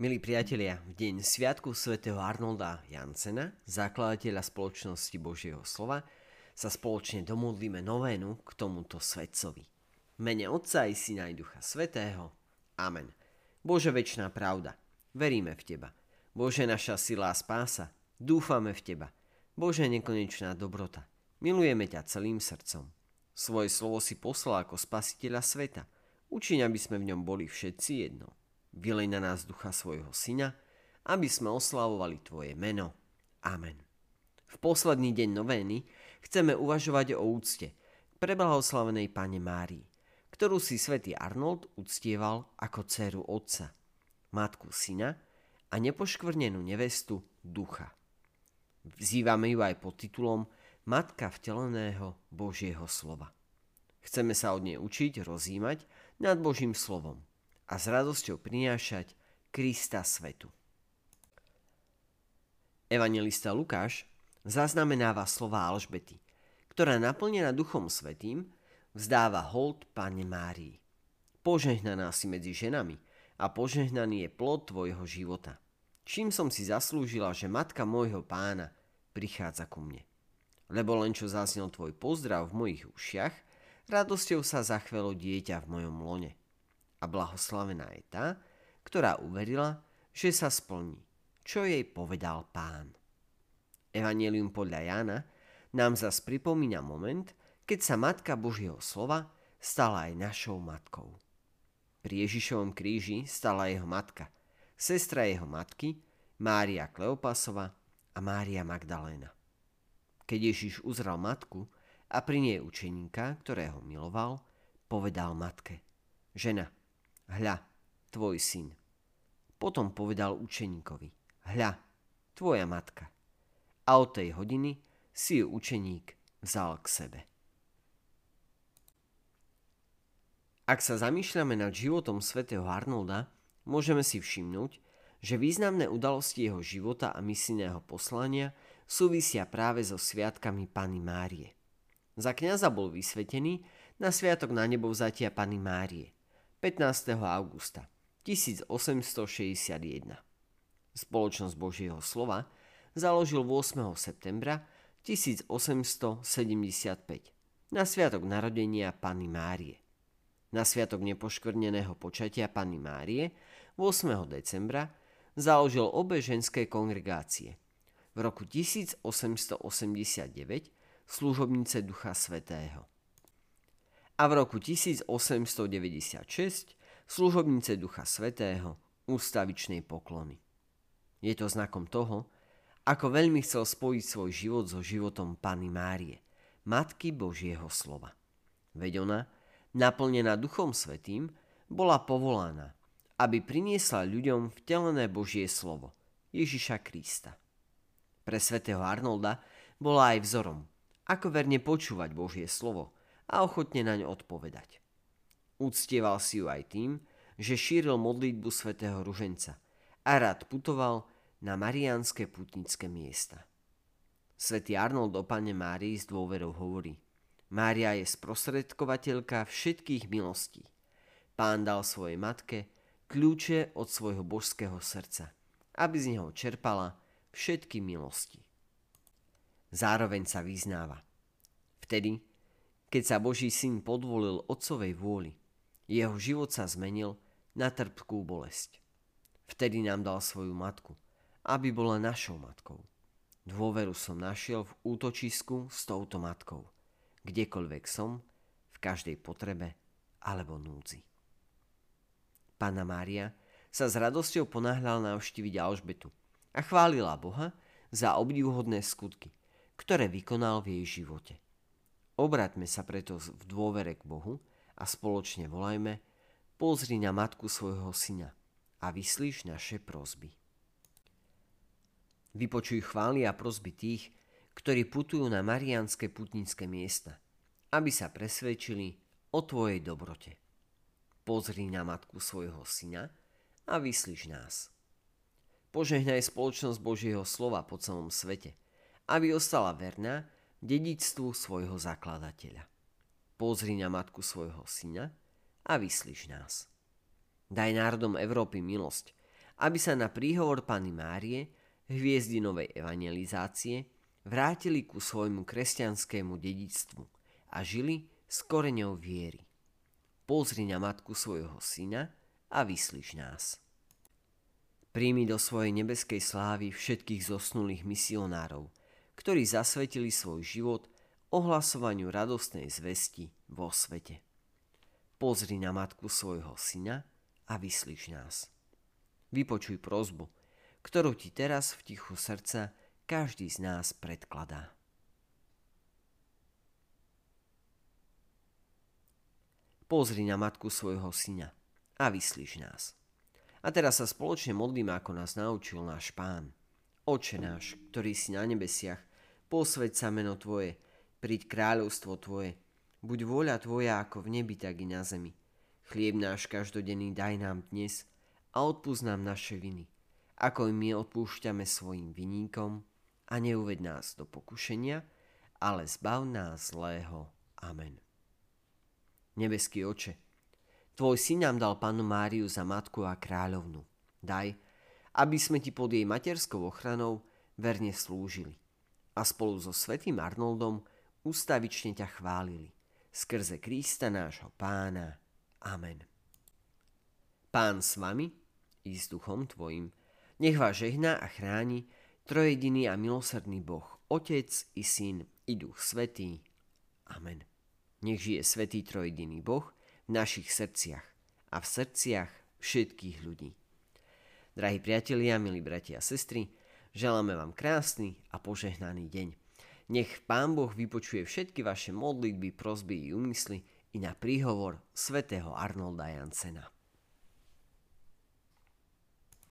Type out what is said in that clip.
Milí priatelia, v deň Sviatku svätého Arnolda Jansena, zakladateľa spoločnosti Božieho slova, sa spoločne domodlíme novénu k tomuto svetcovi. Mene Otca i Syna i Ducha Svetého. Amen. Bože väčšiná pravda, veríme v Teba. Bože naša sila a spása, dúfame v Teba. Bože nekonečná dobrota, milujeme ťa celým srdcom. Svoje slovo si poslal ako spasiteľa sveta. Učiň, aby sme v ňom boli všetci jedno. Vylej na nás ducha svojho syna, aby sme oslavovali Tvoje meno. Amen. V posledný deň novény chceme uvažovať o úcte preblahoslavenej Pane Márii, ktorú si svätý Arnold uctieval ako dceru otca, matku syna a nepoškvrnenú nevestu ducha. Vzývame ju aj pod titulom Matka vteleného Božieho slova. Chceme sa od nej učiť rozímať nad Božím slovom – a s radosťou prinášať Krista svetu. Evangelista Lukáš zaznamenáva slova Alžbety, ktorá naplnená Duchom Svetým vzdáva hold Pane Márii. Požehnaná si medzi ženami a požehnaný je plod tvojho života. Čím som si zaslúžila, že matka môjho pána prichádza ku mne. Lebo len čo zaznel tvoj pozdrav v mojich ušiach, radosťou sa zachvelo dieťa v mojom lone a blahoslavená je tá, ktorá uverila, že sa splní, čo jej povedal pán. Evangelium podľa Jána nám zas pripomína moment, keď sa Matka Božieho slova stala aj našou matkou. Pri Ježišovom kríži stala jeho matka, sestra jeho matky, Mária Kleopasova a Mária Magdaléna. Keď Ježiš uzral matku a pri nej učeníka, ktorého miloval, povedal matke, žena, hľa, tvoj syn. Potom povedal učeníkovi, hľa, tvoja matka. A od tej hodiny si ju učeník vzal k sebe. Ak sa zamýšľame nad životom svätého Arnolda, môžeme si všimnúť, že významné udalosti jeho života a misijného poslania súvisia práve so sviatkami Pany Márie. Za kňaza bol vysvetený na sviatok na nebo vzatia Pany Márie – 15. augusta 1861. Spoločnosť Božieho slova založil 8. septembra 1875 na sviatok narodenia Panny Márie. Na sviatok nepoškvrneného počatia Panny Márie 8. decembra založil obe ženské kongregácie. V roku 1889 služobnice Ducha Svetého a v roku 1896 služobnice Ducha Svetého ústavičnej poklony. Je to znakom toho, ako veľmi chcel spojiť svoj život so životom Pany Márie, Matky Božieho slova. Veď ona, naplnená Duchom Svetým, bola povolaná, aby priniesla ľuďom vtelené Božie slovo, Ježiša Krista. Pre svätého Arnolda bola aj vzorom, ako verne počúvať Božie slovo – a ochotne naň odpovedať. Úctieval si ju aj tým, že šíril modlitbu svätého Ruženca a rád putoval na mariánske putnické miesta. Svetý Arnold o pane Márii s dôverou hovorí Mária je sprostredkovateľka všetkých milostí. Pán dal svojej matke kľúče od svojho božského srdca, aby z neho čerpala všetky milosti. Zároveň sa vyznáva. Vtedy, keď sa Boží syn podvolil otcovej vôli, jeho život sa zmenil na trpkú bolesť. Vtedy nám dal svoju matku, aby bola našou matkou. Dôveru som našiel v útočisku s touto matkou, kdekoľvek som, v každej potrebe alebo núdzi. Pána Mária sa s radosťou ponáhľal navštíviť Alžbetu a chválila Boha za obdivhodné skutky, ktoré vykonal v jej živote. Obraťme sa preto v dôvere k Bohu a spoločne volajme Pozri na matku svojho syna a vyslíš naše prosby. Vypočuj chvály a prosby tých, ktorí putujú na mariánske putnické miesta, aby sa presvedčili o Tvojej dobrote. Pozri na matku svojho syna a vyslíš nás. Požehnaj spoločnosť Božieho slova po celom svete, aby ostala verná dedičstvu svojho zakladateľa. Pozri na matku svojho syna a vyslíš nás. Daj národom Európy milosť, aby sa na príhovor Pany Márie, hviezdy novej evangelizácie, vrátili ku svojmu kresťanskému dedictvu a žili s koreňou viery. Pozri na matku svojho syna a vyslíš nás. Príjmi do svojej nebeskej slávy všetkých zosnulých misionárov, ktorí zasvetili svoj život ohlasovaniu radostnej zvesti vo svete. Pozri na matku svojho syna a vyslíš nás. Vypočuj prozbu, ktorú ti teraz v tichu srdca každý z nás predkladá. Pozri na matku svojho syna a vyslíš nás. A teraz sa spoločne modlíme, ako nás naučil náš Pán. Oče náš, ktorý si na nebesiach, posveď sa meno Tvoje, príď kráľovstvo Tvoje, buď vôľa Tvoja ako v nebi, tak i na zemi. Chlieb náš každodenný daj nám dnes a odpúsť nám naše viny, ako my odpúšťame svojim viníkom a neuved nás do pokušenia, ale zbav nás zlého. Amen. Nebeský oče, tvoj syn nám dal panu Máriu za matku a kráľovnu. Daj, aby sme ti pod jej materskou ochranou verne slúžili a spolu so svetým Arnoldom ustavične ťa chválili. Skrze Krista nášho pána. Amen. Pán s vami i s duchom tvojim, nech vás žehná a chráni trojediný a milosrdný Boh, Otec i Syn i Duch Svetý. Amen. Nech žije Svetý Trojediný Boh v našich srdciach a v srdciach všetkých ľudí. Drahí priatelia, milí bratia a sestry, želáme vám krásny a požehnaný deň. Nech Pán Boh vypočuje všetky vaše modlitby, prosby i úmysly i na príhovor svätého Arnolda Jansena.